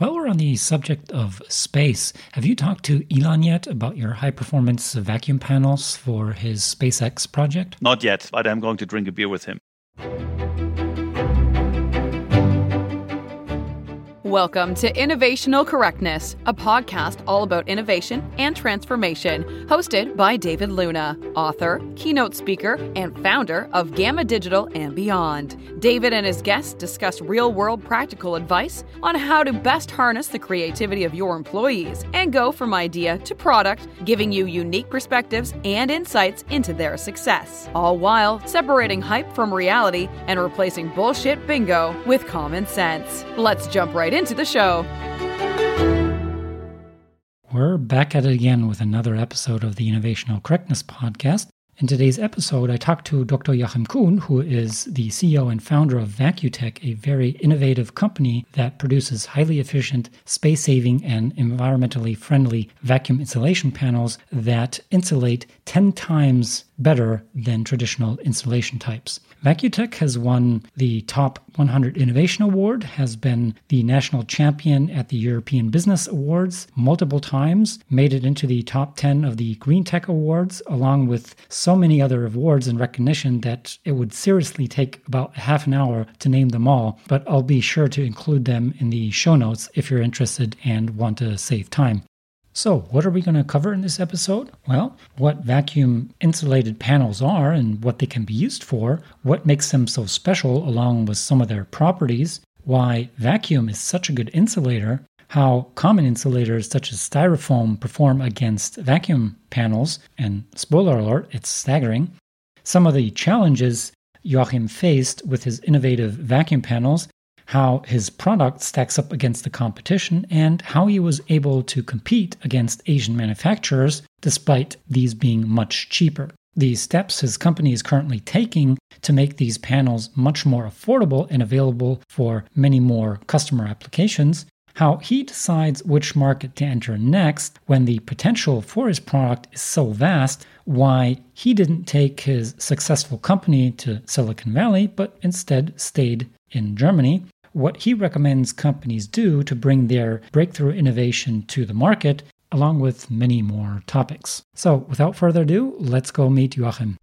While we're on the subject of space, have you talked to Elon yet about your high performance vacuum panels for his SpaceX project? Not yet, but I'm going to drink a beer with him. Welcome to Innovational Correctness, a podcast all about innovation and transformation, hosted by David Luna, author, keynote speaker, and founder of Gamma Digital and Beyond. David and his guests discuss real world practical advice on how to best harness the creativity of your employees and go from idea to product, giving you unique perspectives and insights into their success, all while separating hype from reality and replacing bullshit bingo with common sense. Let's jump right in into the show. We're back at it again with another episode of the Innovational Correctness Podcast. In today's episode, I talked to Dr. Joachim Kuhn, who is the CEO and founder of va-Q-tec, a very innovative company that produces highly efficient, space saving, and environmentally friendly vacuum insulation panels that insulate 10 times better than traditional insulation types. va-Q-tec has won the Top 100 Innovation Award, has been the national champion at the European Business Awards multiple times, made it into the top 10 of the Green Tech Awards, along with so many other awards and recognition that it would seriously take about half an hour to name them all, but I'll be sure to include them in the show notes if you're interested and want to save time. So, what are we going to cover in this episode? Well, what vacuum insulated panels are and what they can be used for, what makes them so special along with some of their properties, why vacuum is such a good insulator, how common insulators such as styrofoam perform against vacuum panels, and spoiler alert, it's staggering, some of the challenges Joachim faced with his innovative vacuum panels, how his product stacks up against the competition, and how he was able to compete against Asian manufacturers despite these being much cheaper. The steps his company is currently taking to make these panels much more affordable and available for many more customer applications, how he decides which market to enter next when the potential for his product is so vast, why he didn't take his successful company to Silicon Valley but instead stayed in Germany, what he recommends companies do to bring their breakthrough innovation to the market, along with many more topics. So, without further ado, let's go meet Joachim.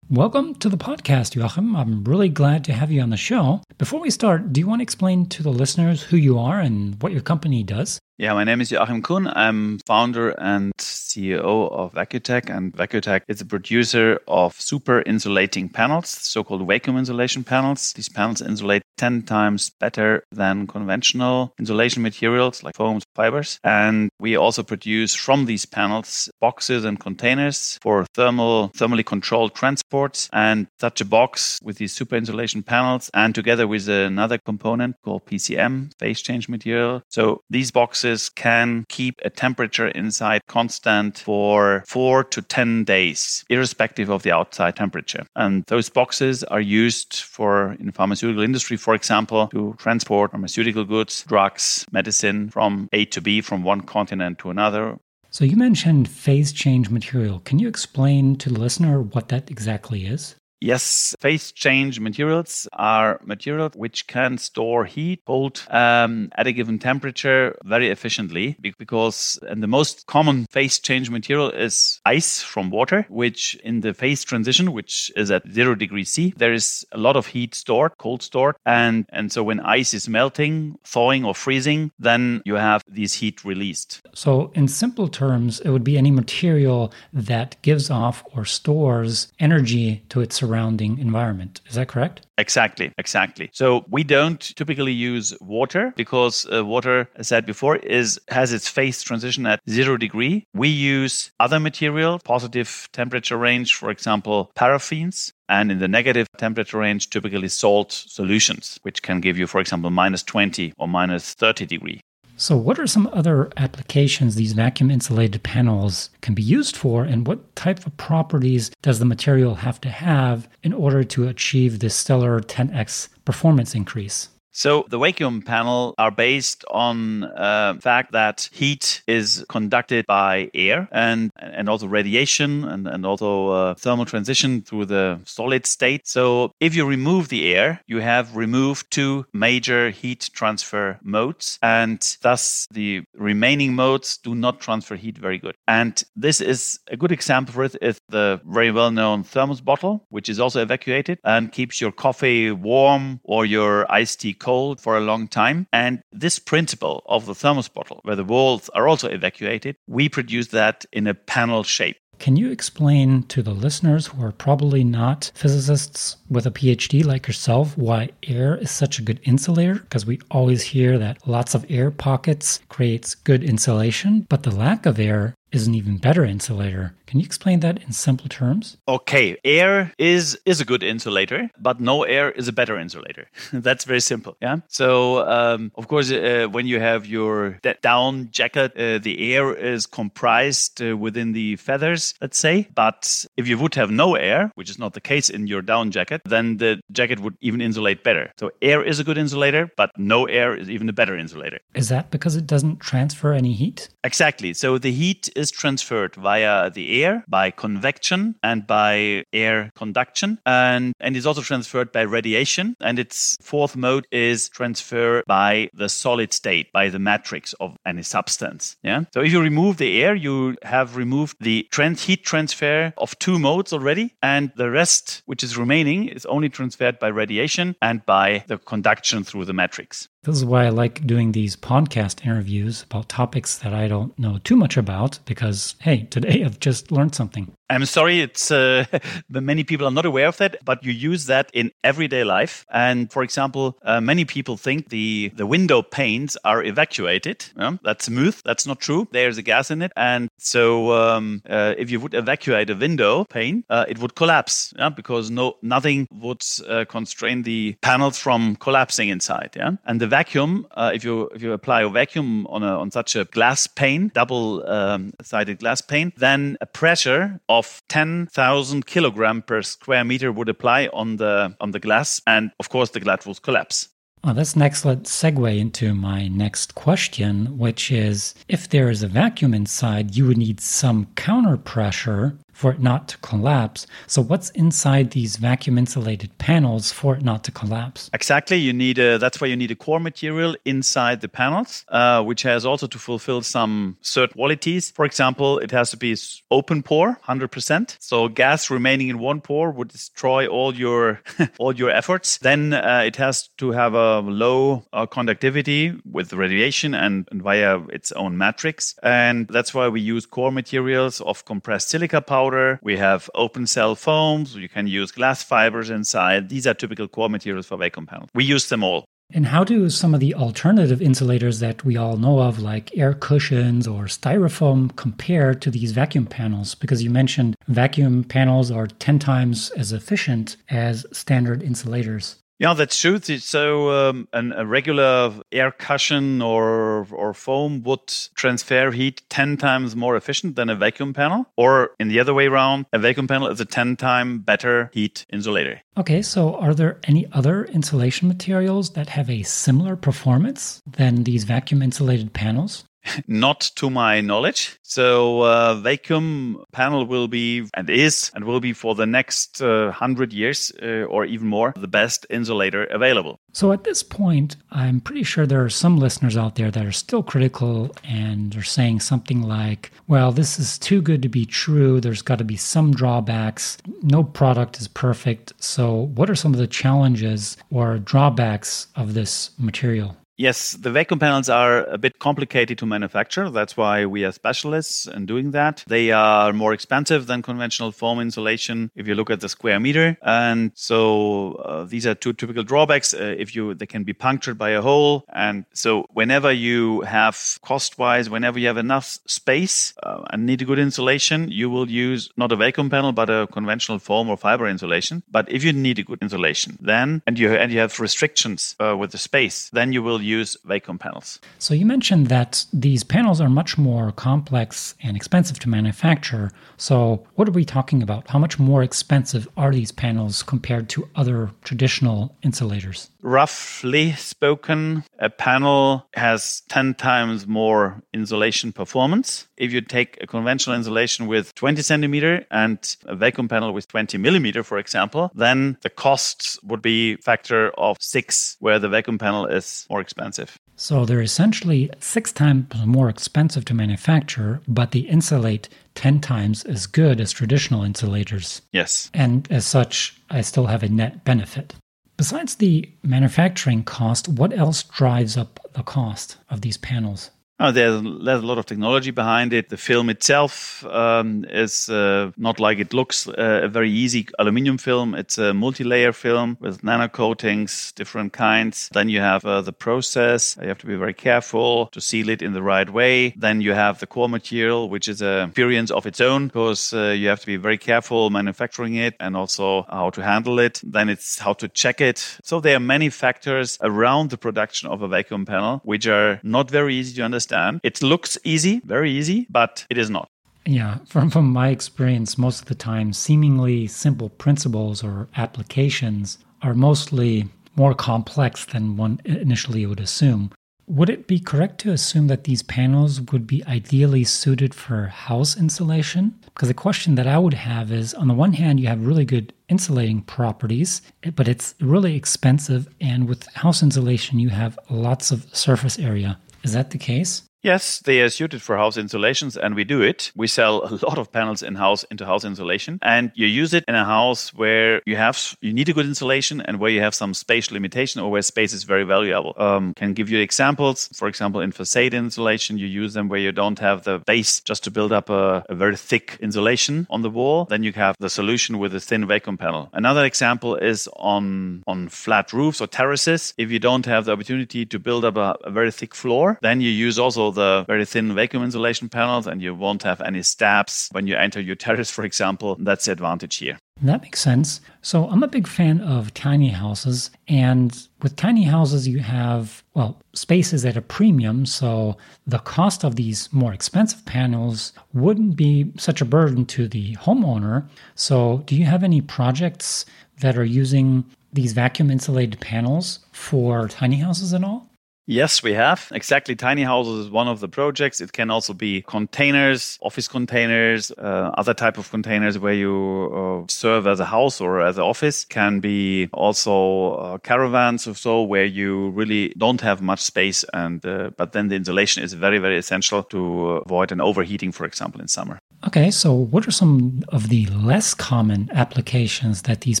Welcome to the podcast, Joachim. I'm really glad to have you on the show. Before we start, do you want to explain to the listeners who you are and what your company does? Yeah, my name is Joachim Kuhn. I'm founder and CEO of va-Q-tec. And va-Q-tec is a producer of super insulating panels, so called vacuum insulation panels. These panels insulate 10 times better than conventional insulation materials like foams, fibers. And we also produce from these panels boxes and containers for thermal, thermally controlled transports. And such a box with these super insulation panels and together with another component called PCM, phase change material. So these boxes can keep a temperature inside constant for four to 10 days, irrespective of the outside temperature. And those boxes are used for, in pharmaceutical industry, for example, to transport pharmaceutical goods, drugs, medicine from A to B, from one continent to another. So you mentioned phase change material. Can you explain to the listener what that exactly is? Yes, phase change materials are materials which can store heat, cold um, at a given temperature very efficiently because and the most common phase change material is ice from water, which in the phase transition, which is at zero degrees C, there is a lot of heat stored, cold stored. And, and so when ice is melting, thawing, or freezing, then you have this heat released. So, in simple terms, it would be any material that gives off or stores energy to its surrounding environment. Is that correct? Exactly, exactly. So we don't typically use water because uh, water, as I said before, is has its phase transition at zero degree. We use other material, positive temperature range, for example, paraffins, and in the negative temperature range, typically salt solutions, which can give you, for example, minus 20 or minus 30 degree. So, what are some other applications these vacuum insulated panels can be used for, and what type of properties does the material have to have in order to achieve this stellar 10x performance increase? So the vacuum panel are based on uh, fact that heat is conducted by air and and also radiation and, and also uh, thermal transition through the solid state. So if you remove the air, you have removed two major heat transfer modes, and thus the remaining modes do not transfer heat very good. And this is a good example for it is the very well-known thermos bottle, which is also evacuated and keeps your coffee warm or your iced tea cold for a long time. And this principle of the thermos bottle, where the walls are also evacuated, we produce that in a panel shape. Can you explain to the listeners who are probably not physicists with a PhD like yourself why air is such a good insulator? Because we always hear that lots of air pockets creates good insulation, but the lack of air is an even better insulator. Can you explain that in simple terms? Okay, air is is a good insulator, but no air is a better insulator. That's very simple. Yeah. So um, of course, uh, when you have your down jacket, uh, the air is comprised uh, within the feathers, let's say. But if you would have no air, which is not the case in your down jacket, then the jacket would even insulate better. So air is a good insulator, but no air is even a better insulator. Is that because it doesn't transfer any heat? Exactly. So the heat is transferred via the air by convection and by air conduction and and is also transferred by radiation and its fourth mode is transfer by the solid state by the matrix of any substance yeah? So if you remove the air you have removed the trans- heat transfer of two modes already and the rest which is remaining is only transferred by radiation and by the conduction through the matrix this is why I like doing these podcast interviews about topics that I don't know too much about because, hey, today I've just learned something. I'm sorry, it's uh, many people are not aware of that, but you use that in everyday life. And for example, uh, many people think the the window panes are evacuated. Yeah? That's smooth. That's not true. There's a gas in it, and so um, uh, if you would evacuate a window pane, uh, it would collapse. Yeah? because no nothing would uh, constrain the panels from collapsing inside. Yeah, and the vacuum, uh, if you if you apply a vacuum on a on such a glass pane, double um, sided glass pane, then a pressure of of 10,000 kilogram per square meter would apply on the on the glass, and of course the glass will collapse. Well, that's an excellent segue into my next question, which is if there is a vacuum inside, you would need some counter pressure for it not to collapse. So, what's inside these vacuum insulated panels for it not to collapse? Exactly. You need a, that's why you need a core material inside the panels, uh, which has also to fulfill some certain qualities. For example, it has to be open pore, 100%. So, gas remaining in one pore would destroy all your all your efforts. Then uh, it has to have a low uh, conductivity with radiation and, and via its own matrix. And that's why we use core materials of compressed silica powder We have open cell foams. You can use glass fibers inside. These are typical core materials for vacuum panels. We use them all. And how do some of the alternative insulators that we all know of, like air cushions or styrofoam, compare to these vacuum panels? Because you mentioned vacuum panels are 10 times as efficient as standard insulators. Yeah, that's true. So um, an, a regular air cushion or or foam would transfer heat ten times more efficient than a vacuum panel, or in the other way around, a vacuum panel is a ten time better heat insulator. Okay, so are there any other insulation materials that have a similar performance than these vacuum insulated panels? Not to my knowledge. So uh, vacuum panel will be and is and will be for the next uh, hundred years uh, or even more the best insulator available. So at this point, I'm pretty sure there are some listeners out there that are still critical and are saying something like, "Well, this is too good to be true. There's got to be some drawbacks. No product is perfect. So what are some of the challenges or drawbacks of this material?" Yes, the vacuum panels are a bit complicated to manufacture. That's why we are specialists in doing that. They are more expensive than conventional foam insulation if you look at the square meter. And so uh, these are two typical drawbacks. Uh, if you they can be punctured by a hole, and so whenever you have cost-wise, whenever you have enough space uh, and need a good insulation, you will use not a vacuum panel but a conventional foam or fiber insulation. But if you need a good insulation, then and you and you have restrictions uh, with the space, then you will use use vacuum panels. So you mentioned that these panels are much more complex and expensive to manufacture. So what are we talking about? How much more expensive are these panels compared to other traditional insulators? Roughly spoken, a panel has 10 times more insulation performance. If you take a conventional insulation with 20 centimeter and a vacuum panel with 20 millimeter, for example, then the costs would be factor of six, where the vacuum panel is more expensive. So they're essentially six times more expensive to manufacture, but they insulate 10 times as good as traditional insulators. Yes. And as such, I still have a net benefit. Besides the manufacturing cost, what else drives up the cost of these panels? Oh, there's, there's a lot of technology behind it. The film itself um, is uh, not like it looks uh, a very easy aluminium film. It's a multi-layer film with nano coatings, different kinds. Then you have uh, the process. You have to be very careful to seal it in the right way. Then you have the core material, which is an experience of its own because uh, you have to be very careful manufacturing it and also how to handle it. Then it's how to check it. So there are many factors around the production of a vacuum panel which are not very easy to understand understand. It looks easy, very easy, but it is not. Yeah, from, from my experience, most of the time, seemingly simple principles or applications are mostly more complex than one initially would assume. Would it be correct to assume that these panels would be ideally suited for house insulation? Because the question that I would have is on the one hand, you have really good insulating properties, but it's really expensive. And with house insulation, you have lots of surface area. Is that the case? Yes, they are suited for house insulations, and we do it. We sell a lot of panels in house into house insulation, and you use it in a house where you have you need a good insulation and where you have some space limitation or where space is very valuable. Um, can give you examples. For example, in facade insulation, you use them where you don't have the base just to build up a, a very thick insulation on the wall. Then you have the solution with a thin vacuum panel. Another example is on on flat roofs or terraces. If you don't have the opportunity to build up a, a very thick floor, then you use also the very thin vacuum insulation panels and you won't have any stabs when you enter your terrace, for example. That's the advantage here. That makes sense. So I'm a big fan of tiny houses. And with tiny houses, you have, well, spaces at a premium. So the cost of these more expensive panels wouldn't be such a burden to the homeowner. So do you have any projects that are using these vacuum insulated panels for tiny houses and all? Yes, we have. Exactly. Tiny houses is one of the projects. It can also be containers, office containers, uh, other type of containers where you uh, serve as a house or as an office. Can be also uh, caravans or so where you really don't have much space, and uh, but then the insulation is very very essential to avoid an overheating, for example, in summer. Okay, so what are some of the less common applications that these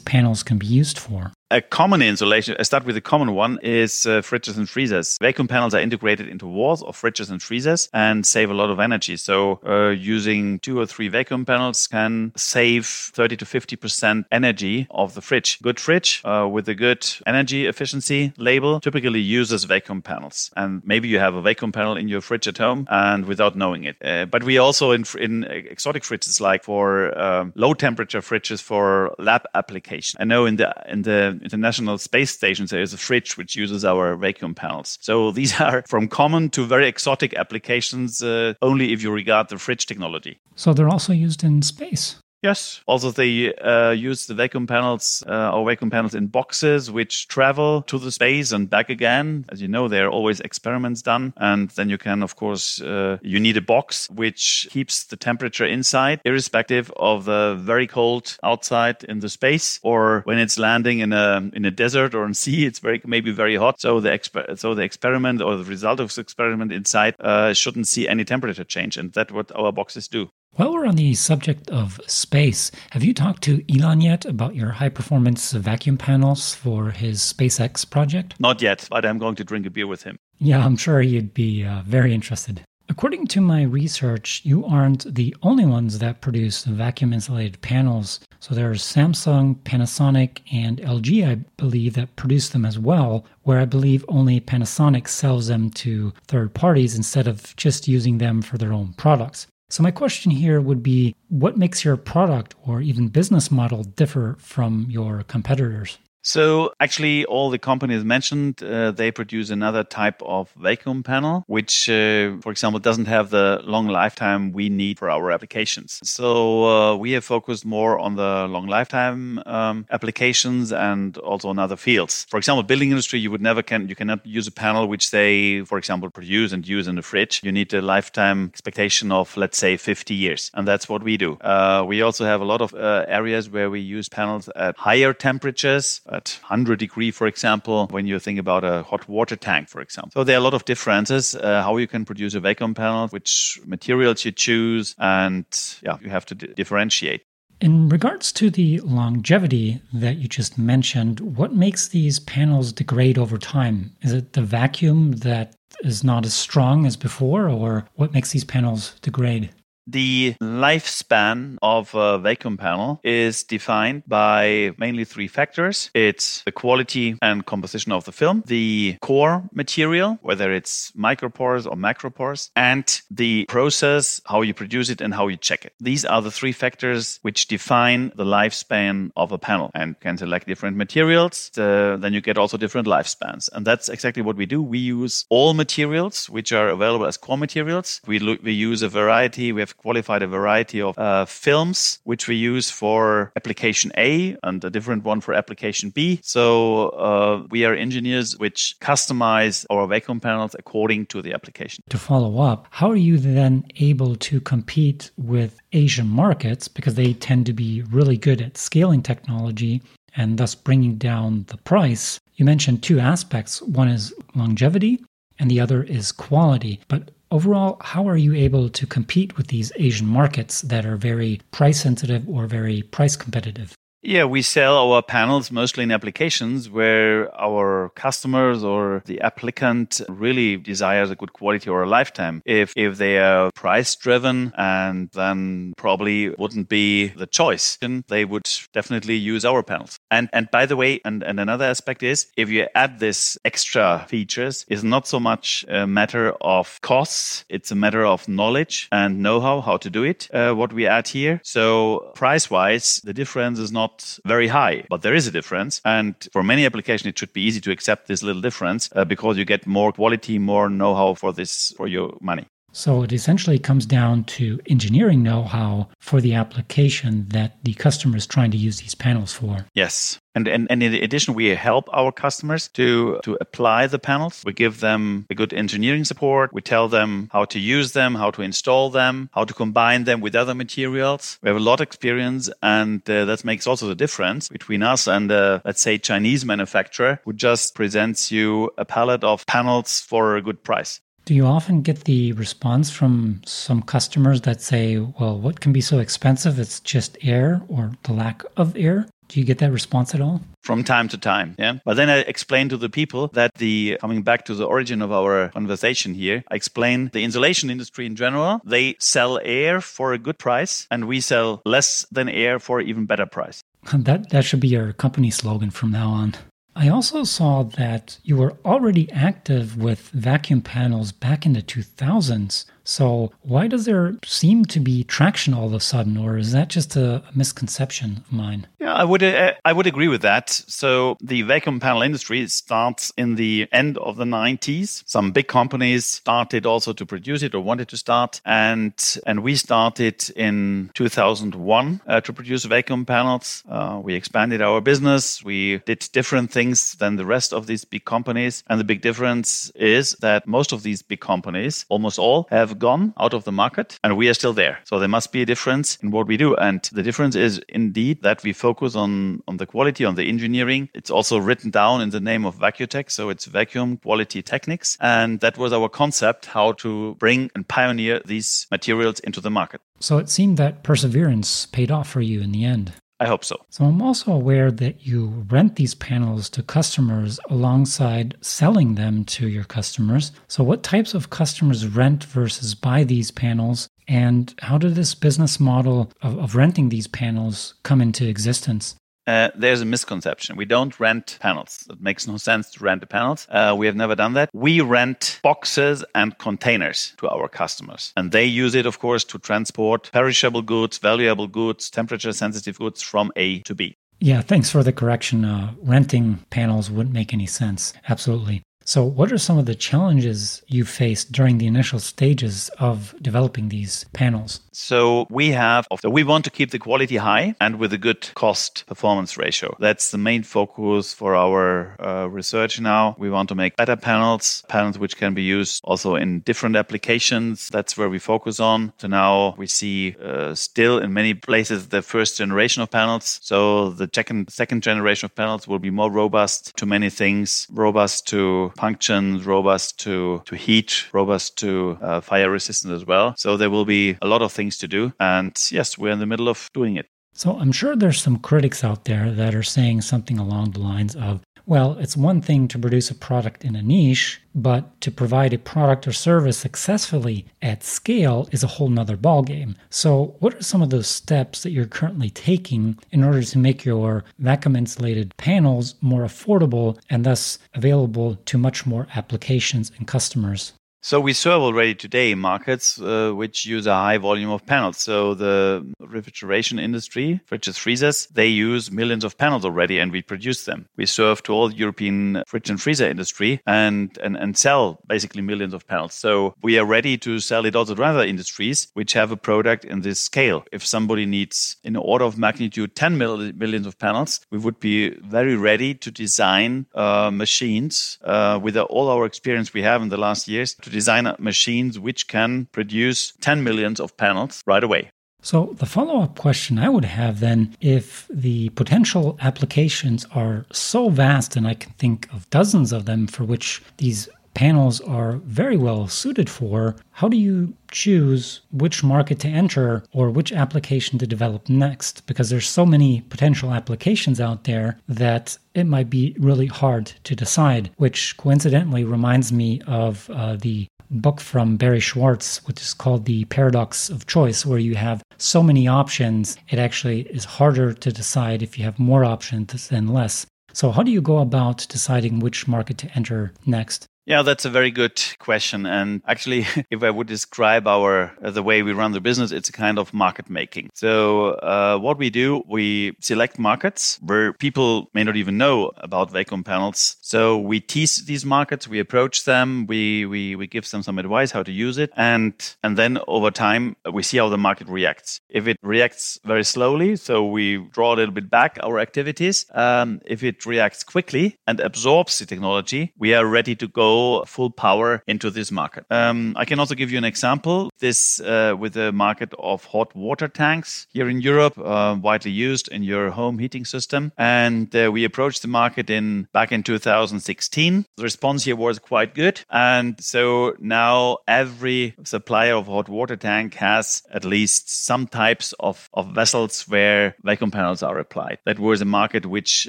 panels can be used for? A common insulation, I start with a common one, is uh, fridges and freezers. Vacuum panels are integrated into walls of fridges and freezers and save a lot of energy. So, uh, using two or three vacuum panels can save 30 to 50% energy of the fridge. Good fridge uh, with a good energy efficiency label typically uses vacuum panels. And maybe you have a vacuum panel in your fridge at home and without knowing it. Uh, but we also, in, in exotic fridges, like for um, low temperature fridges for lab application. I know in the, in the International Space Station, there is a fridge which uses our vacuum panels. So these are from common to very exotic applications uh, only if you regard the fridge technology. So they're also used in space. Yes. Also, they uh, use the vacuum panels uh, or vacuum panels in boxes which travel to the space and back again. As you know, there are always experiments done. And then you can, of course, uh, you need a box which keeps the temperature inside, irrespective of the very cold outside in the space or when it's landing in a in a desert or in sea, it's very maybe very hot. So the so the experiment or the result of the experiment inside uh, shouldn't see any temperature change, and that's what our boxes do. While we're on the subject of space, have you talked to Elon yet about your high performance vacuum panels for his SpaceX project? Not yet, but I'm going to drink a beer with him. Yeah, I'm sure he'd be uh, very interested. According to my research, you aren't the only ones that produce vacuum insulated panels. So there's Samsung, Panasonic, and LG, I believe, that produce them as well, where I believe only Panasonic sells them to third parties instead of just using them for their own products. So, my question here would be what makes your product or even business model differ from your competitors? So actually, all the companies mentioned, uh, they produce another type of vacuum panel, which, uh, for example, doesn't have the long lifetime we need for our applications. So uh, we have focused more on the long lifetime um, applications and also on other fields. For example, building industry, you would never can you cannot use a panel which they, for example, produce and use in the fridge. You need a lifetime expectation of let's say 50 years, and that's what we do. Uh, we also have a lot of uh, areas where we use panels at higher temperatures at 100 degree, for example, when you think about a hot water tank, for example. So there are a lot of differences uh, how you can produce a vacuum panel, which materials you choose, and yeah, you have to d- differentiate. In regards to the longevity that you just mentioned, what makes these panels degrade over time? Is it the vacuum that is not as strong as before, or what makes these panels degrade? The lifespan of a vacuum panel is defined by mainly three factors. It's the quality and composition of the film, the core material, whether it's micropores or macropores, and the process, how you produce it and how you check it. These are the three factors which define the lifespan of a panel and can select different materials. Uh, then you get also different lifespans. And that's exactly what we do. We use all materials which are available as core materials. We, we use a variety. We have have qualified a variety of uh, films, which we use for application A and a different one for application B. So uh, we are engineers which customize our vacuum panels according to the application. To follow up, how are you then able to compete with Asian markets because they tend to be really good at scaling technology and thus bringing down the price? You mentioned two aspects. One is longevity and the other is quality. But overall, how are you able to compete with these Asian markets that are very price sensitive or very price competitive? Yeah, we sell our panels mostly in applications where our customers or the applicant really desires a good quality or a lifetime. If if they are price driven and then probably wouldn't be the choice, then they would definitely use our panels. And and by the way, and, and another aspect is if you add this extra features, it's not so much a matter of costs, it's a matter of knowledge and know-how how to do it. Uh, what we add here. So price wise, the difference is not not very high, but there is a difference. And for many applications, it should be easy to accept this little difference uh, because you get more quality, more know how for this, for your money. So it essentially comes down to engineering know how for the application that the customer is trying to use these panels for. Yes. And, and, and in addition, we help our customers to, to apply the panels. We give them a good engineering support. We tell them how to use them, how to install them, how to combine them with other materials. We have a lot of experience, and uh, that makes also the difference between us and, uh, let's say, Chinese manufacturer who just presents you a pallet of panels for a good price. Do you often get the response from some customers that say, well, what can be so expensive? It's just air or the lack of air? Do you get that response at all? From time to time, yeah. But then I explain to the people that the coming back to the origin of our conversation here, I explain the insulation industry in general. They sell air for a good price, and we sell less than air for even better price. That that should be your company slogan from now on. I also saw that you were already active with vacuum panels back in the 2000s. So, why does there seem to be traction all of a sudden, or is that just a misconception of mine? Yeah, I would uh, I would agree with that. So, the vacuum panel industry starts in the end of the 90s. Some big companies started also to produce it or wanted to start, and and we started in 2001 uh, to produce vacuum panels. Uh, we expanded our business. We did different things than the rest of these big companies, and the big difference is that most of these big companies, almost all, have have gone out of the market and we are still there. So there must be a difference in what we do. And the difference is indeed that we focus on, on the quality, on the engineering. It's also written down in the name of va-Q-tec. So it's vacuum quality techniques. And that was our concept, how to bring and pioneer these materials into the market. So it seemed that perseverance paid off for you in the end. I hope so. So I'm also aware that you rent these panels to customers alongside selling them to your customers. So what types of customers rent versus buy these panels? And how did this business model of, of renting these panels come into existence? Uh, there's a misconception. We don't rent panels. It makes no sense to rent the panels. Uh, we have never done that. We rent boxes and containers to our customers. And they use it, of course, to transport perishable goods, valuable goods, temperature sensitive goods from A to B. Yeah, thanks for the correction. Uh, renting panels wouldn't make any sense. Absolutely. So, what are some of the challenges you faced during the initial stages of developing these panels? So, we have, we want to keep the quality high and with a good cost performance ratio. That's the main focus for our uh, research now. We want to make better panels, panels which can be used also in different applications. That's where we focus on. So, now we see uh, still in many places the first generation of panels. So, the second, second generation of panels will be more robust to many things, robust to punctions, robust to, to heat, robust to uh, fire resistant as well. So there will be a lot of things to do. And yes, we're in the middle of doing it. So I'm sure there's some critics out there that are saying something along the lines of, well, it's one thing to produce a product in a niche, but to provide a product or service successfully at scale is a whole nother ballgame. So, what are some of those steps that you're currently taking in order to make your vacuum insulated panels more affordable and thus available to much more applications and customers? So we serve already today markets uh, which use a high volume of panels. So the refrigeration industry, fridges, freezers, they use millions of panels already, and we produce them. We serve to all European fridge and freezer industry and, and and sell basically millions of panels. So we are ready to sell it also to other industries which have a product in this scale. If somebody needs in order of magnitude 10 mil- millions of panels, we would be very ready to design uh, machines uh, with all our experience we have in the last years to design machines which can produce 10 millions of panels right away. So, the follow up question I would have then if the potential applications are so vast, and I can think of dozens of them for which these panels are very well suited for, how do you choose which market to enter or which application to develop next? Because there's so many potential applications out there that it might be really hard to decide, which coincidentally reminds me of uh, the book from Barry Schwartz, which is called The Paradox of Choice, where you have so many options, it actually is harder to decide if you have more options than less. So, how do you go about deciding which market to enter next? Yeah, that's a very good question. And actually, if I would describe our uh, the way we run the business, it's a kind of market making. So uh, what we do, we select markets where people may not even know about vacuum panels. So we tease these markets, we approach them, we we we give them some advice how to use it, and and then over time we see how the market reacts. If it reacts very slowly, so we draw a little bit back our activities. Um, if it reacts quickly and absorbs the technology, we are ready to go full power into this market. Um, I can also give you an example. This uh, with the market of hot water tanks here in Europe, uh, widely used in your home heating system, and uh, we approached the market in back in 2016. The response here was quite good, and so now every supplier of hot water tank has at least some types of, of vessels where vacuum panels are applied. That was a market which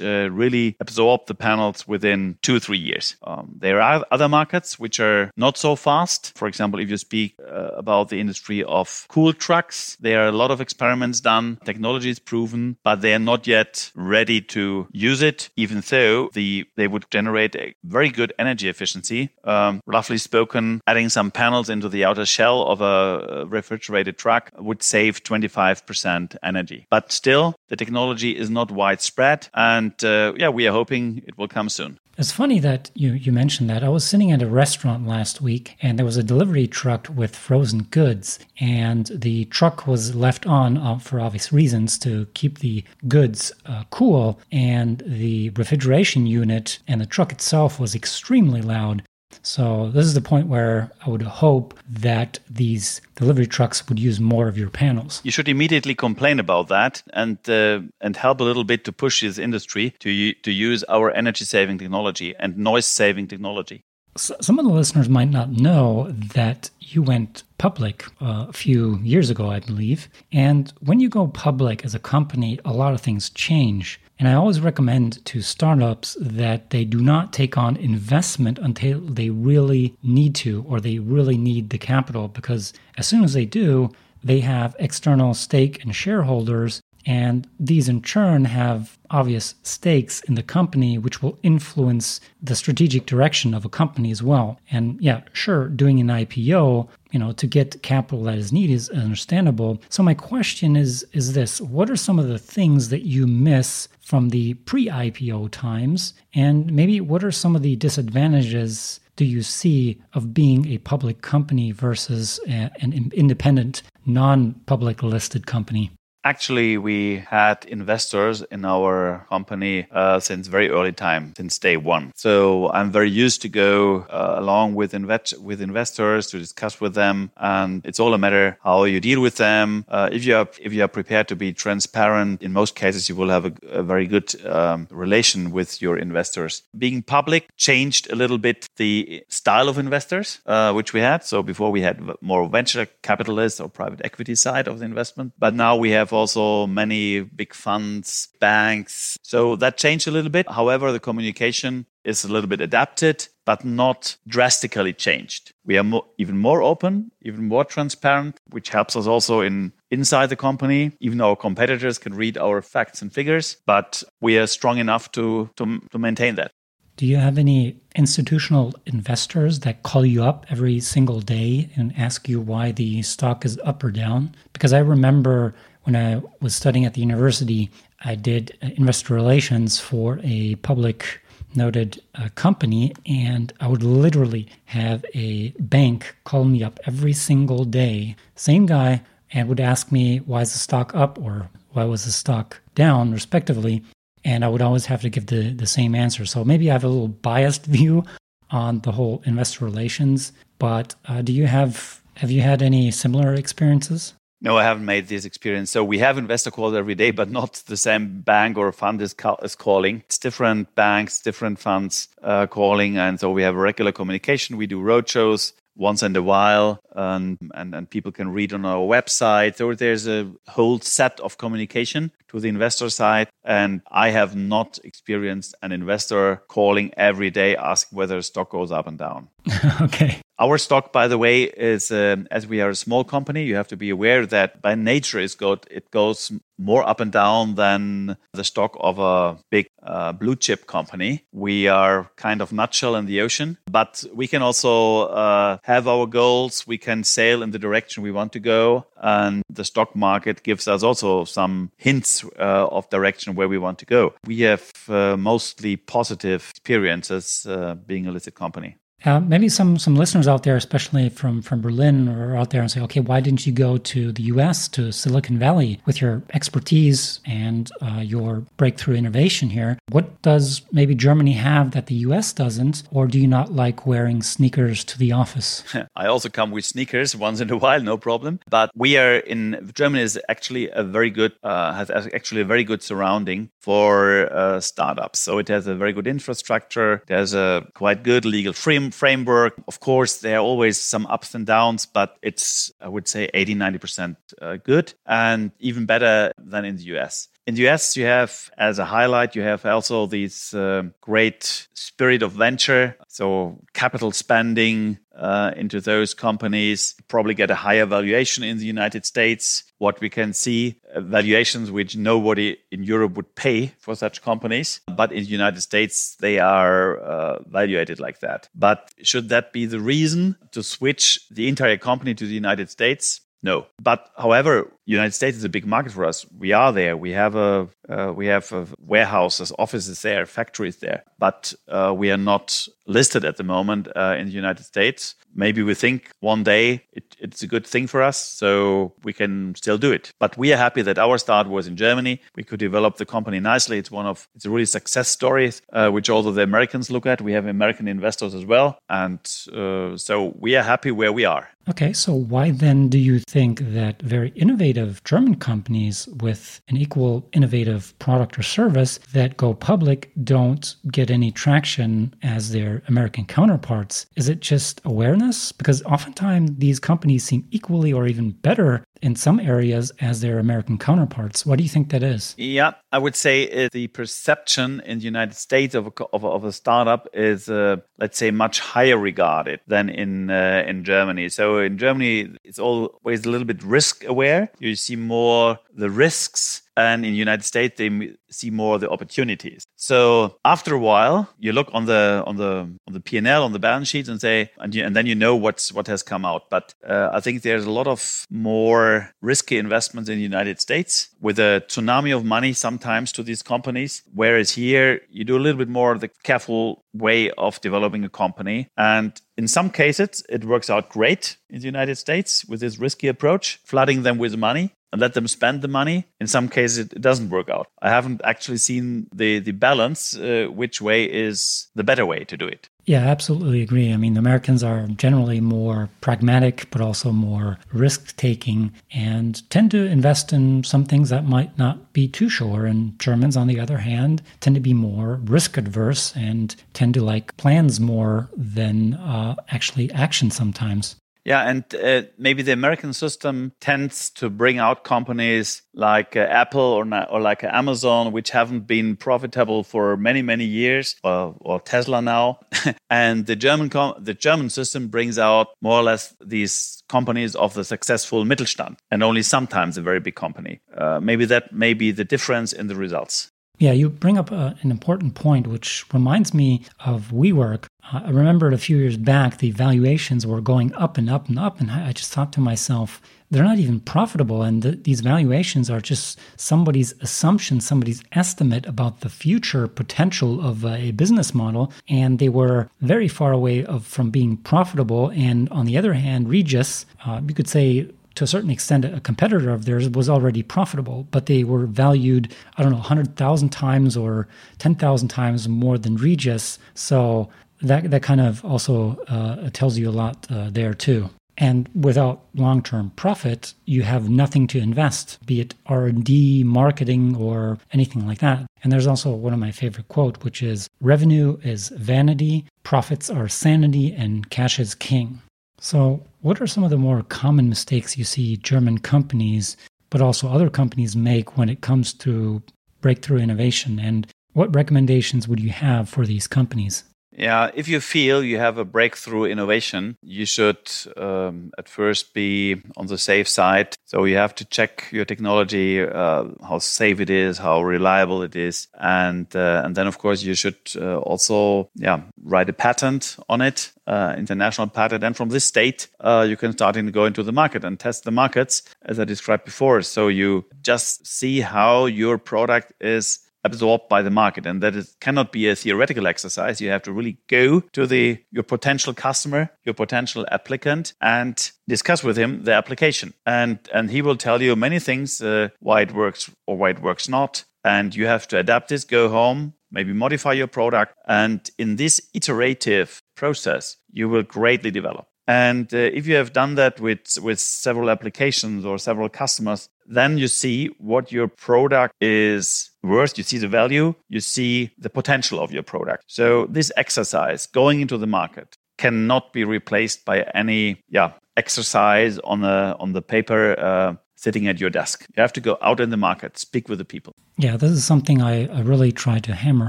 uh, really absorbed the panels within two three years. Um, there are other markets which are not so fast. For example, if you speak uh, about the industry of cool trucks, there are a lot of experiments done. Technology is proven, but they are not yet ready to use it, even though the they would generate a very good energy efficiency. Um, roughly spoken, adding some panels into the outer shell of a refrigerated truck would save 25% energy. But still, the technology is not widespread, and uh, yeah, we are hoping it will come soon. It's funny that you, you mentioned that. I was sitting at a restaurant last week and there was a delivery truck with frozen goods, and the truck was left on uh, for obvious reasons to keep the goods uh, cool. And the refrigeration unit and the truck itself was extremely loud. So this is the point where I would hope that these delivery trucks would use more of your panels. You should immediately complain about that and uh, and help a little bit to push this industry to to use our energy saving technology and noise saving technology. some of the listeners might not know that you went public uh, a few years ago, I believe. And when you go public as a company, a lot of things change. And I always recommend to startups that they do not take on investment until they really need to or they really need the capital because as soon as they do, they have external stake and shareholders And these in turn have obvious stakes in the company, which will influence the strategic direction of a company as well. And yeah, sure, doing an IPO, you know, to get capital that is needed is understandable. So my question is is this, what are some of the things that you miss from the pre-IPO times and maybe what are some of the disadvantages do you see of being a public company versus a, an independent non-public listed company? Actually, we had investors in our company uh, since very early time, since day one. So I'm very used to go uh, along with invet- with investors to discuss with them, and it's all a matter how you deal with them. Uh, if you are if you are prepared to be transparent, in most cases you will have a, a very good um, relation with your investors. Being public changed a little bit the style of investors uh, which we had. So before we had more venture capitalists or private equity side of the investment, but now we have also many big funds, banks. So that changed a little bit. However, the communication is a little bit adapted, but not drastically changed. We are more, even more open, even more transparent, which helps us also in inside the company. Even our competitors can read our facts and figures, but we are strong enough to, to, to maintain that. Do you have any institutional investors that call you up every single day and ask you why the stock is up or down? Because I remember when I was studying at the university, I did investor relations for a public noted uh, company, and I would literally have a bank call me up every single day, same guy, and would ask me why is the stock up or why was the stock down, respectively. And I would always have to give the, the same answer. So maybe I have a little biased view on the whole investor relations. But uh, do you have have you had any similar experiences? No, I haven't made this experience. So we have investor calls every day, but not the same bank or fund is, is calling. It's different banks, different funds uh, calling, and so we have regular communication. We do roadshows once in a while, and, and and people can read on our website. So there's a whole set of communication to the investor side, and I have not experienced an investor calling every day asking whether stock goes up and down. okay. Our stock, by the way, is um, as we are a small company, you have to be aware that by nature is good. It goes more up and down than the stock of a big uh, blue chip company. We are kind of nutshell in the ocean, but we can also uh, have our goals. We can sail in the direction we want to go, and the stock market gives us also some hints uh, of direction where we want to go. We have uh, mostly positive experiences uh, being a listed company. Uh, maybe some some listeners out there, especially from from Berlin, are out there and say, okay, why didn't you go to the U.S. to Silicon Valley with your expertise and uh, your breakthrough innovation here? What does maybe Germany have that the U.S. doesn't, or do you not like wearing sneakers to the office? I also come with sneakers once in a while, no problem. But we are in Germany is actually a very good uh, has actually a very good surrounding for uh, startups. So it has a very good infrastructure. There's a quite good legal frame framework. Of course, there are always some ups and downs, but it's, I would say, 80, 90% uh, good and even better than in the US. In the US, you have, as a highlight, you have also this uh, great spirit of venture. So, capital spending uh, into those companies probably get a higher valuation in the United States. What we can see, uh, valuations which nobody in Europe would pay for such companies. But in the United States, they are uh, valuated like that. But should that be the reason to switch the entire company to the United States? No. But however, United States is a big market for us. We are there. We have a uh, we have uh, warehouses, offices there, factories there. But uh, we are not listed at the moment uh, in the United States. Maybe we think one day it, it's a good thing for us, so we can still do it. But we are happy that our start was in Germany. We could develop the company nicely. It's one of it's a really success story, uh, which also the Americans look at. We have American investors as well, and uh, so we are happy where we are. Okay, so why then do you think that very innovative German companies with an equal innovative product or service that go public don't get any traction as their American counterparts? Is it just awareness? Because oftentimes these companies seem equally or even better in some areas as their American counterparts. What do you think that is? Yeah, I would say the perception in the United States of a, of a, of a startup is, uh, let's say, much higher regarded than in uh, in Germany. So in Germany, it's always a little bit risk aware. You see more the risks and in the United States they see more the opportunities. So after a while, you look on the on the on the P and L on the balance sheets and say, and, you, and then you know what's what has come out. But uh, I think there's a lot of more risky investments in the United States with a tsunami of money sometimes to these companies. Whereas here, you do a little bit more the careful way of developing a company. And in some cases, it works out great in the United States with this risky approach, flooding them with money and let them spend the money. In some cases, it doesn't work out. I haven't actually seen the, the balance, uh, which way is the better way to do it. Yeah, I absolutely agree. I mean, Americans are generally more pragmatic, but also more risk taking and tend to invest in some things that might not be too sure. And Germans, on the other hand, tend to be more risk adverse and tend to like plans more than uh, actually action sometimes. Yeah, and uh, maybe the American system tends to bring out companies like uh, Apple or or like Amazon, which haven't been profitable for many many years, or, or Tesla now. and the German the German system brings out more or less these companies of the successful Mittelstand, and only sometimes a very big company. Uh, maybe that may be the difference in the results. Yeah, you bring up a, uh, an important point, which reminds me of WeWork. Uh, I remembered a few years back, the valuations were going up and up and up. And I just thought to myself, they're not even profitable. And th- these valuations are just somebody's assumption, somebody's estimate about the future potential of uh, a business model. And they were very far away of, from being profitable. And on the other hand, Regus, uh, you could say, to a certain extent, a competitor of theirs was already profitable, but they were valued, I don't know, 100,000 times or 10,000 times more than Regus. So that, that kind of also uh, tells you a lot uh, there too. And without long-term profit, you have nothing to invest, be it R&D, marketing, or anything like that. And there's also one of my favorite quote, which is revenue is vanity, profits are sanity, and cash is king. So, what are some of the more common mistakes you see German companies, but also other companies make when it comes to breakthrough innovation? And what recommendations would you have for these companies? Yeah, if you feel you have a breakthrough innovation, you should um, at first be on the safe side. So you have to check your technology, uh, how safe it is, how reliable it is, and uh, and then of course you should uh, also yeah write a patent on it, uh, international patent, and from this state uh, you can start to go into the market and test the markets as I described before. So you just see how your product is absorbed by the market. And that it cannot be a theoretical exercise. You have to really go to the your potential customer your potential applicant and discuss with him the application. And and he will tell you many things uh, why it works or why it works not. And you have to adapt this go home maybe modify your product. And in this iterative process you will greatly develop. And uh, if you have done that with with several applications or several customers then you see what your product is worth. You see the value, you see the potential of your product. So this exercise going into the market cannot be replaced by any yeah exercise on the on the paper uh, sitting at your desk. You have to go out in the market, speak with the people. Yeah, this is something I, I, really try to hammer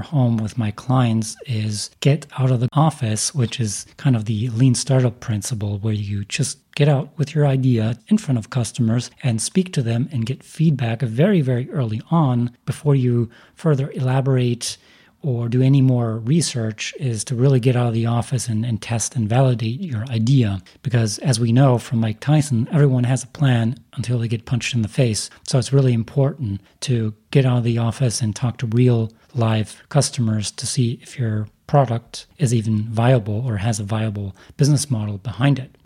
home with my clients is get out of the office, which is kind of the lean startup principle where you just get out with your idea in front of customers and speak to them and get feedback very, very early on before you further elaborate or do any more research is to really get out of the office and, and, test and validate your idea. Because as we know from Mike Tyson, everyone has a plan until they get punched in the face. So it's really important to get out of the office and talk to real live customers to see if your product is even viable or has a viable business model behind it.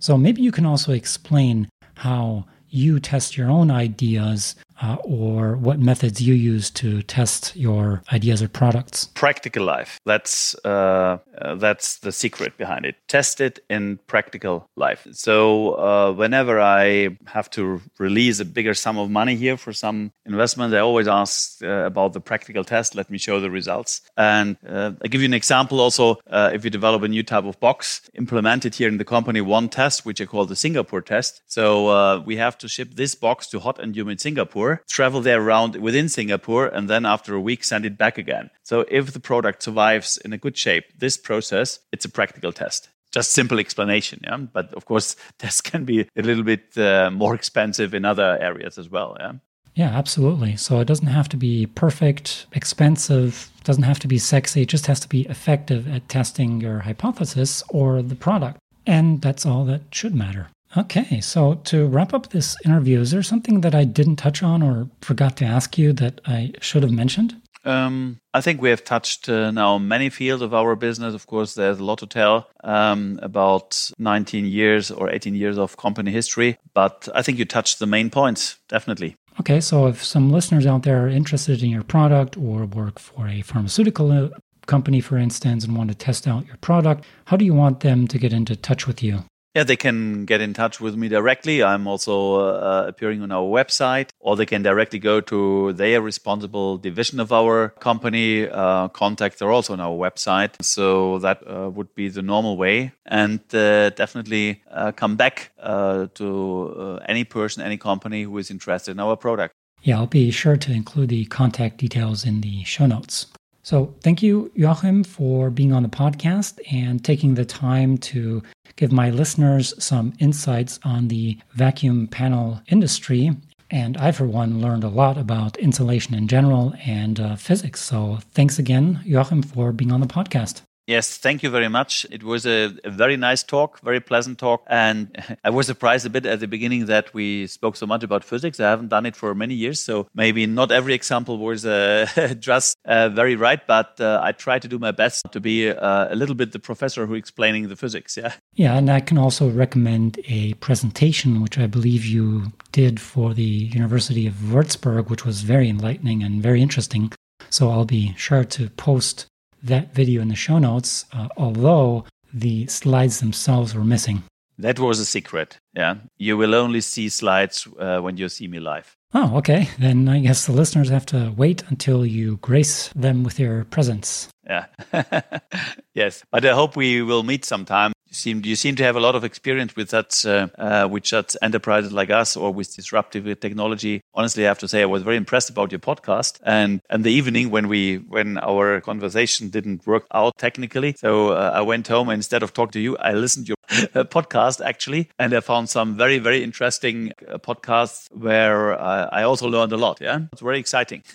So maybe you can also explain how you test your own ideas uh, or what methods you use to test your ideas or products? Practical life. That's uh, uh, that's the secret behind it. Test it in practical life. So uh, whenever I have to release a bigger sum of money here for some investment, I always ask uh, about the practical test. Let me show the results. And uh, I give you an example. Also, if you develop a new type of box, implemented here in the company one test, which I call the Singapore test. So we have to ship this box to hot and humid Singapore Singapore, travel there around within Singapore, and then after a week send it back again. So if the product survives in a good shape, this process, it's a practical test. Just simple explanation, yeah. But of course, tests can be a little bit uh, more expensive in other areas as well, yeah. Yeah, absolutely. So it doesn't have to be perfect, expensive, doesn't have to be sexy. It just has to be effective at testing your hypothesis or the product. And that's all that should matter. Okay, so to wrap up this interview, is there something that I didn't touch on or forgot to ask you that I should have mentioned? Um, I think we have touched uh, now many fields of our business. Of course, there's a lot to tell um, about 19 years or 18 years of company history, but I think you touched the main points, definitely. Okay, so if some listeners out there are interested in your product or work for a pharmaceutical uh, company, for instance, and want to test out your product, how do you want them to get into touch with you? Yeah, they can get in touch with me directly. I'm also uh, appearing on our website, or they can directly go to their responsible division of our company. Uh, contacts are also on our website. So that uh, would be the normal way. And uh, definitely uh, come back uh, to any person, any company who is interested in our product. Yeah, I'll be sure to include the contact details in the show notes. So, thank you, Joachim, for being on the podcast and taking the time to give my listeners some insights on the vacuum panel industry. And I, for one, learned a lot about insulation in general and uh, physics. So, thanks again, Joachim, for being on the podcast. Yes, thank you very much. It was a, a, very nice talk, very pleasant talk. And I was surprised a bit at the beginning that we spoke so much about physics. I haven't done it for many years. So maybe not every example was uh, just uh, very right, but uh, I try to do my best to be uh, a little bit the professor who explaining the physics. Yeah. Yeah. And I can also recommend a presentation, which I believe you did for the University of Würzburg, which was very enlightening and very interesting. So I'll be sure to post that video in the show notes, uh, although the slides themselves were missing. That was a secret. Yeah. You will only see slides uh, when you see me live. Oh, okay. Then I guess the listeners have to wait until you grace them with your presence. Yeah. yes. But I hope we will meet sometime you seem you seem to have a lot of experience with that uh, uh, with such enterprises like us or with disruptive technology. Honestly, I have to say I was very impressed about your podcast and and the evening when we when our conversation didn't work out technically. So uh, I went home and instead of talking to you, I listened to your podcast actually, and I found some very very interesting uh, podcasts where I also learned a lot. Yeah, it's very exciting.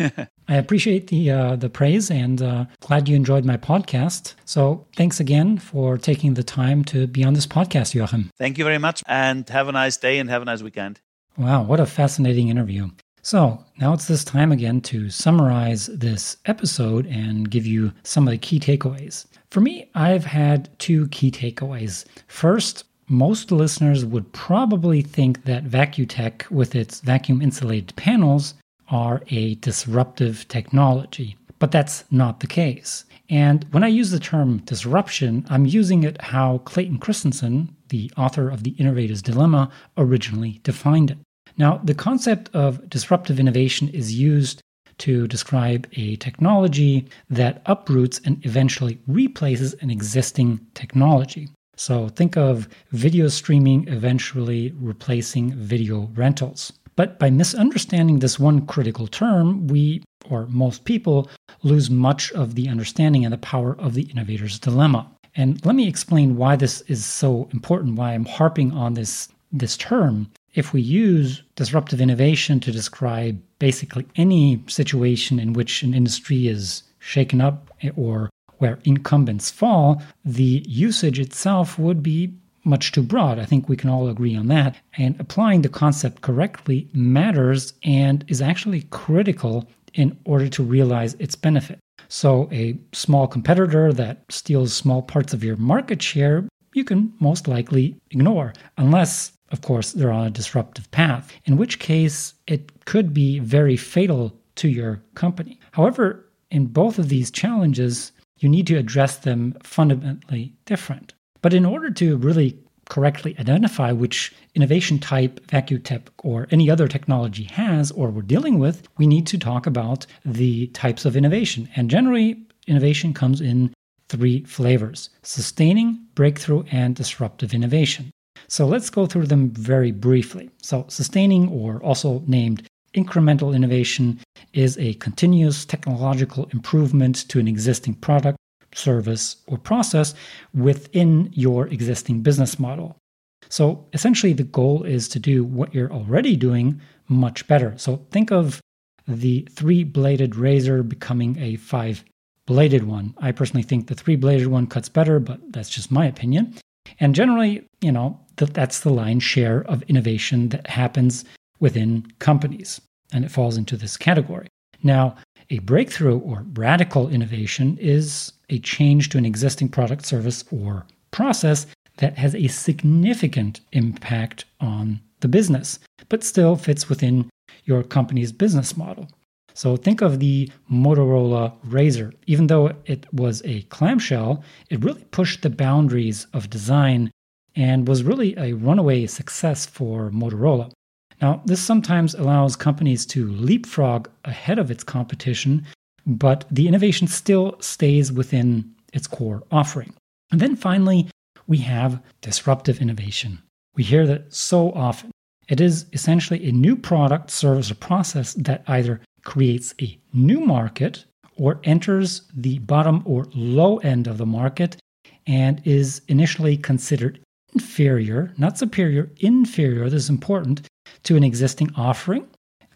I appreciate the uh, the praise and uh, glad you enjoyed my podcast. So thanks again for taking the time to be on this podcast, Joachim. Thank you very much, and have a nice day and have a nice weekend. Wow, what a fascinating interview! So now it's this time again to summarize this episode and give you some of the key takeaways. For me, I've had two key takeaways. First, most listeners would probably think that va-Q-tec, with its vacuum insulated panels, are a disruptive technology. But that's not the case. And when I use the term disruption, I'm using it how Clayton Christensen, the author of The Innovator's Dilemma, originally defined it. Now, the concept of disruptive innovation is used to describe a technology that uproots and eventually replaces an existing technology. So think of video streaming eventually replacing video rentals. But by misunderstanding this one critical term, we, or most people, lose much of the understanding and the power of the innovator's dilemma. And let me explain why this is so important, why I'm harping on this, this term. If we use disruptive innovation to describe basically any situation in which an industry is shaken up or where incumbents fall, the usage itself would be much too broad. I think we can all agree on that. And applying the concept correctly matters and is actually critical in order to realize its benefit. So, a small competitor that steals small parts of your market share, you can most likely ignore, unless, of course, they're on a disruptive path, in which case it could be very fatal to your company. However, in both of these challenges, you need to address them fundamentally different. But in order to really correctly identify which innovation type va-Q-tec or any other technology has or we're dealing with, we need to talk about the types of innovation. And generally, innovation comes in three flavors sustaining, breakthrough, and disruptive innovation. So let's go through them very briefly. So, sustaining, or also named incremental innovation, is a continuous technological improvement to an existing product service, or process within your existing business model. So essentially, the goal is to do what you're already doing much better. So think of the three bladed razor becoming a five bladed one. I personally think the three bladed one cuts better, but that's just my opinion. And generally, you know, that's the lion's share of innovation that happens within companies, and it falls into this category. Now, a breakthrough or radical innovation is a change to an existing product, service, or process that has a significant impact on the business, but still fits within your company's business model. So think of the Motorola Razr. Even though it was a clamshell, it really pushed the boundaries of design and was really a runaway success for Motorola. Now, this sometimes allows companies to leapfrog ahead of its competition, but the innovation still stays within its core offering. And then finally, we have disruptive innovation. We hear that so often. It is essentially a new product, service, or process that either creates a new market or enters the bottom or low end of the market and is initially considered inferior, not superior, inferior, this is important, to an existing offering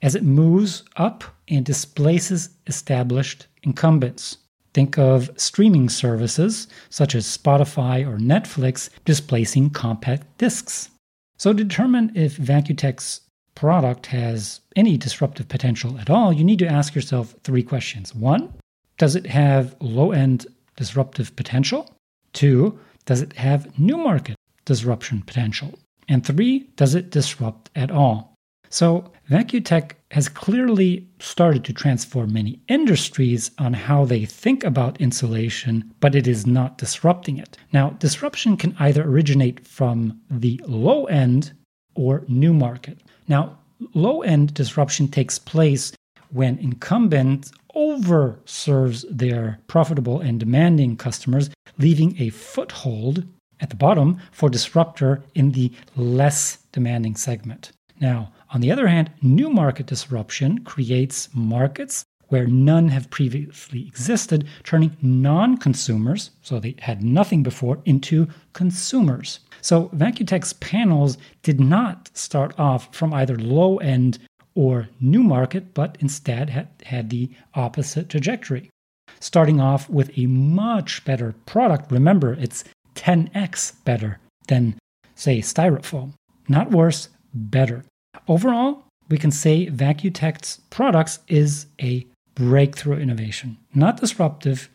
as it moves up and displaces established incumbents. Think of streaming services such as Spotify or Netflix displacing compact discs. So, to determine if va-Q-tec's product has any disruptive potential at all, you need to ask yourself three questions. One, does it have low end disruptive potential? Two, does it have new market disruption potential? And three, does it disrupt at all? So, va-Q-tec has clearly started to transform many industries on how they think about insulation, but it is not disrupting it. Now, disruption can either originate from the low end or new market. Now, low end disruption takes place when incumbent overserves their profitable and demanding customers, leaving a foothold at the bottom for disruptor in the less demanding segment. Now, on the other hand, new market disruption creates markets where none have previously existed, turning non consumers, so they had nothing before, into consumers. So va-Q-tec's panels did not start off from either low end or new market, but instead had, had the opposite trajectory. Starting off with a much better product. Remember, it's 10x better than, say, styrofoam. Not worse, better. Overall, we can say va-Q-tec's products is a breakthrough innovation, not disruptive,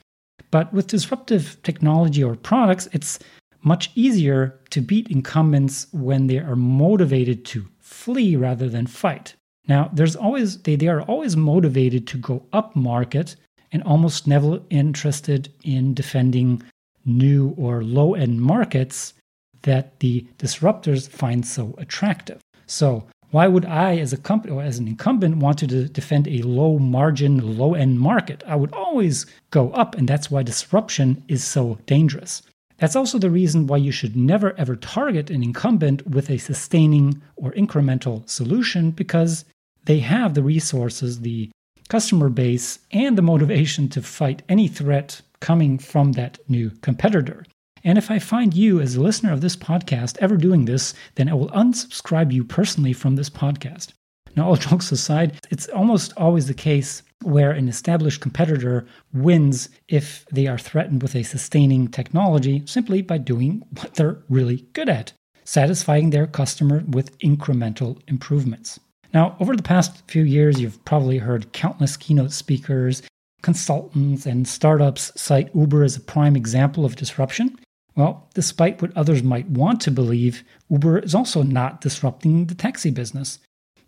but with disruptive technology or products, it's much easier to beat incumbents when they are motivated to flee rather than fight. Now, there's always they, they are always motivated to go up market and almost never interested in defending new or low end markets that the disruptors find so attractive. So, why would I, as a company or as an incumbent, want to defend a low margin, low end market? I would always go up, and that's why disruption is so dangerous. That's also the reason why you should never ever target an incumbent with a sustaining or incremental solution because they have the resources, the customer base, and the motivation to fight any threat coming from that new competitor. And if I find you as a listener of this podcast ever doing this, then I will unsubscribe you personally from this podcast. Now, all jokes aside, it's almost always the case where an established competitor wins if they are threatened with a sustaining technology simply by doing what they're really good at satisfying their customer with incremental improvements. Now, over the past few years, you've probably heard countless keynote speakers consultants and startups cite Uber as a prime example of disruption. Well, despite what others might want to believe, Uber is also not disrupting the taxi business.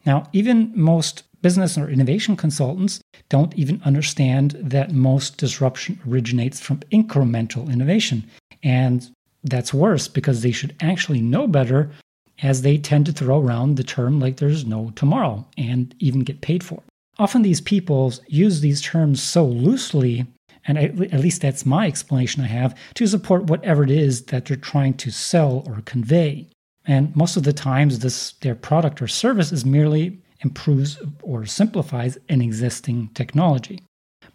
Now, even most business or innovation consultants don't even understand that most disruption originates from incremental innovation. And that's worse because they should actually know better as they tend to throw around the term like there's no tomorrow and even get paid for it. Often these people use these terms so loosely, and at least that's my explanation I have, to support whatever it is that they're trying to sell or convey. And most of the times, this their product or service is merely improves or simplifies an existing technology.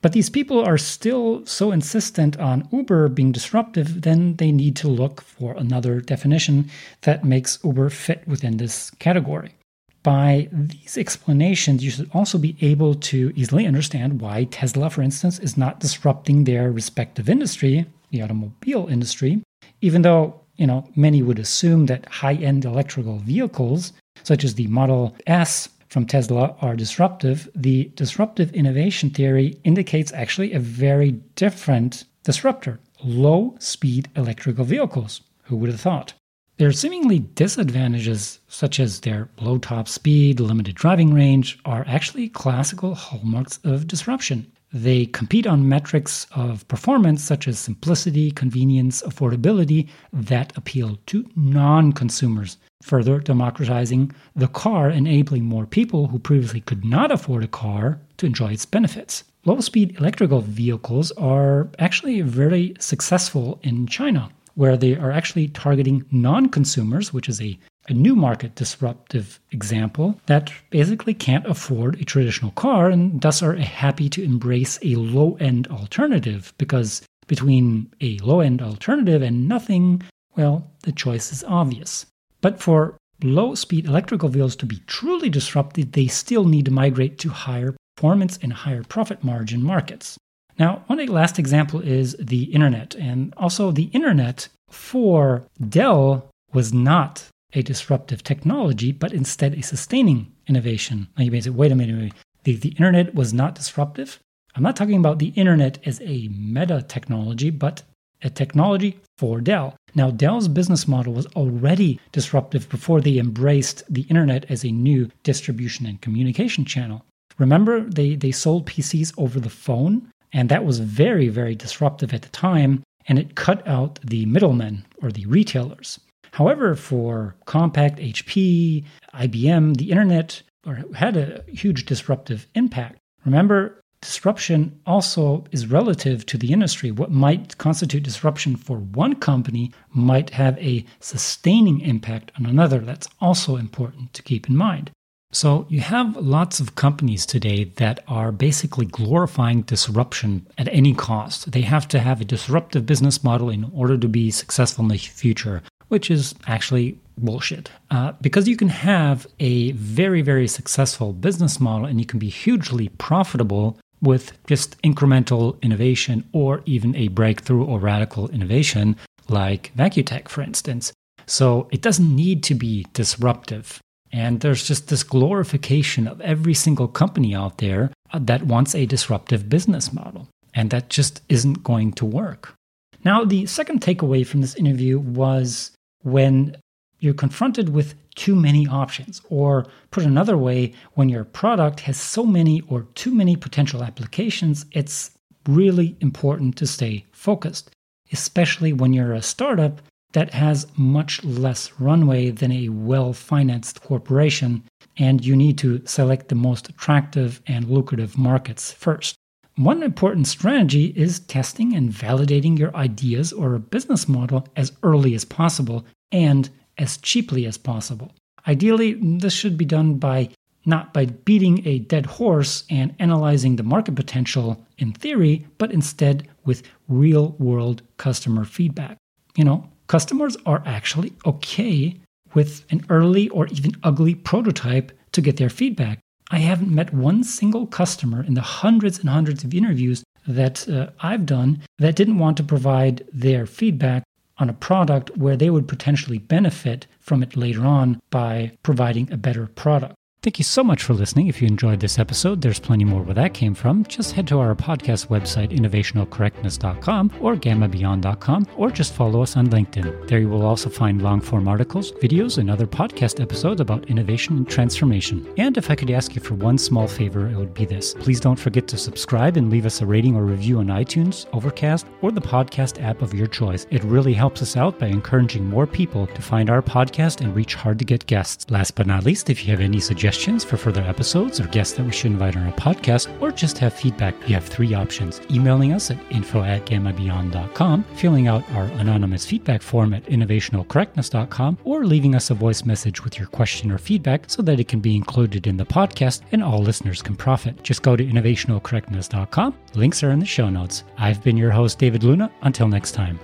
But these people are still so insistent on Uber being disruptive, then they need to look for another definition that makes Uber fit within this category. By these explanations, you should also be able to easily understand why Tesla, for instance, is not disrupting their respective industry, the automobile industry, even though you know many would assume that high-end electrical vehicles, such as the Model S, from Tesla are disruptive, the disruptive innovation theory indicates actually a very different disruptor low speed electrical vehicles. Who would have thought? Their seemingly disadvantages, such as their low top speed, limited driving range, are actually classical hallmarks of disruption. They compete on metrics of performance such as simplicity, convenience, affordability that appeal to non consumers, further democratizing the car, enabling more people who previously could not afford a car to enjoy its benefits. Low speed electrical vehicles are actually very successful in China, where they are actually targeting non consumers, which is a a new market disruptive example that basically can't afford a traditional car and thus are happy to embrace a low end alternative because between a low end alternative and nothing, well, the choice is obvious. But for low speed electrical vehicles to be truly disruptive, they still need to migrate to higher performance and higher profit margin markets. Now, one last example is the internet. And also, the internet for Dell was not a disruptive technology, but instead a sustaining innovation. Now you may say, wait a minute, The, the internet was not disruptive. I'm not talking about the internet as a meta technology, but a technology for Dell. Now, Dell's business model was already disruptive before they embraced the internet as a new distribution and communication channel. Remember, they, they sold PCs over the phone, and that was very, very disruptive at the time, and it cut out the middlemen or the retailers. However, for Compaq, HP, IBM, the internet had a huge disruptive impact. Remember, disruption also is relative to the industry. What might constitute disruption for one company might have a sustaining impact on another. That's also important to keep in mind. So, you have lots of companies today that are basically glorifying disruption at any cost. They have to have a disruptive business model in order to be successful in the future which is actually bullshit. Uh, because you can have a very, very successful business model and you can be hugely profitable with just incremental innovation or even a breakthrough or radical innovation like va-Q-tec, for instance. So it doesn't need to be disruptive. And there's just this glorification of every single company out there uh, that wants a disruptive business model. And that just isn't going to work. Now, the second takeaway from this interview was when you're confronted with too many options. Or put another way, when your product has so many or too many potential applications, it's really important to stay focused, especially when you're a startup that has much less runway than a well financed corporation, and you need to select the most attractive and lucrative markets first. One important strategy is testing and validating your ideas or a business model as early as possible and as cheaply as possible. Ideally, this should be done by not by beating a dead horse and analyzing the market potential in theory, but instead with real world customer feedback. You know, customers are actually okay with an early or even ugly prototype to get their feedback. I haven't met one single customer in the hundreds and hundreds of interviews that uh, I've done that didn't want to provide their feedback on a product where they would potentially benefit from it later on by providing a better product. Thank you so much for listening. If you enjoyed this episode, there's plenty more where that came from. Just head to our podcast website, innovationalcorrectness.com or gammabeyond.com, or just follow us on LinkedIn. There you will also find long form articles, videos, and other podcast episodes about innovation and transformation. And if I could ask you for one small favor, it would be this. Please don't forget to subscribe and leave us a rating or review on iTunes, Overcast, or the podcast app of your choice. It really helps us out by encouraging more people to find our podcast and reach hard to get guests. Last but not least, if you have any suggestions, suggestions for further episodes or guests that we should invite on our podcast, or just have feedback, you have three options. Emailing us at info at gammabeyond.com, filling out our anonymous feedback form at innovationalcorrectness.com, or leaving us a voice message with your question or feedback so that it can be included in the podcast and all listeners can profit. Just go to innovationalcorrectness.com. Links are in the show notes. I've been your host, David Luna. Until next time.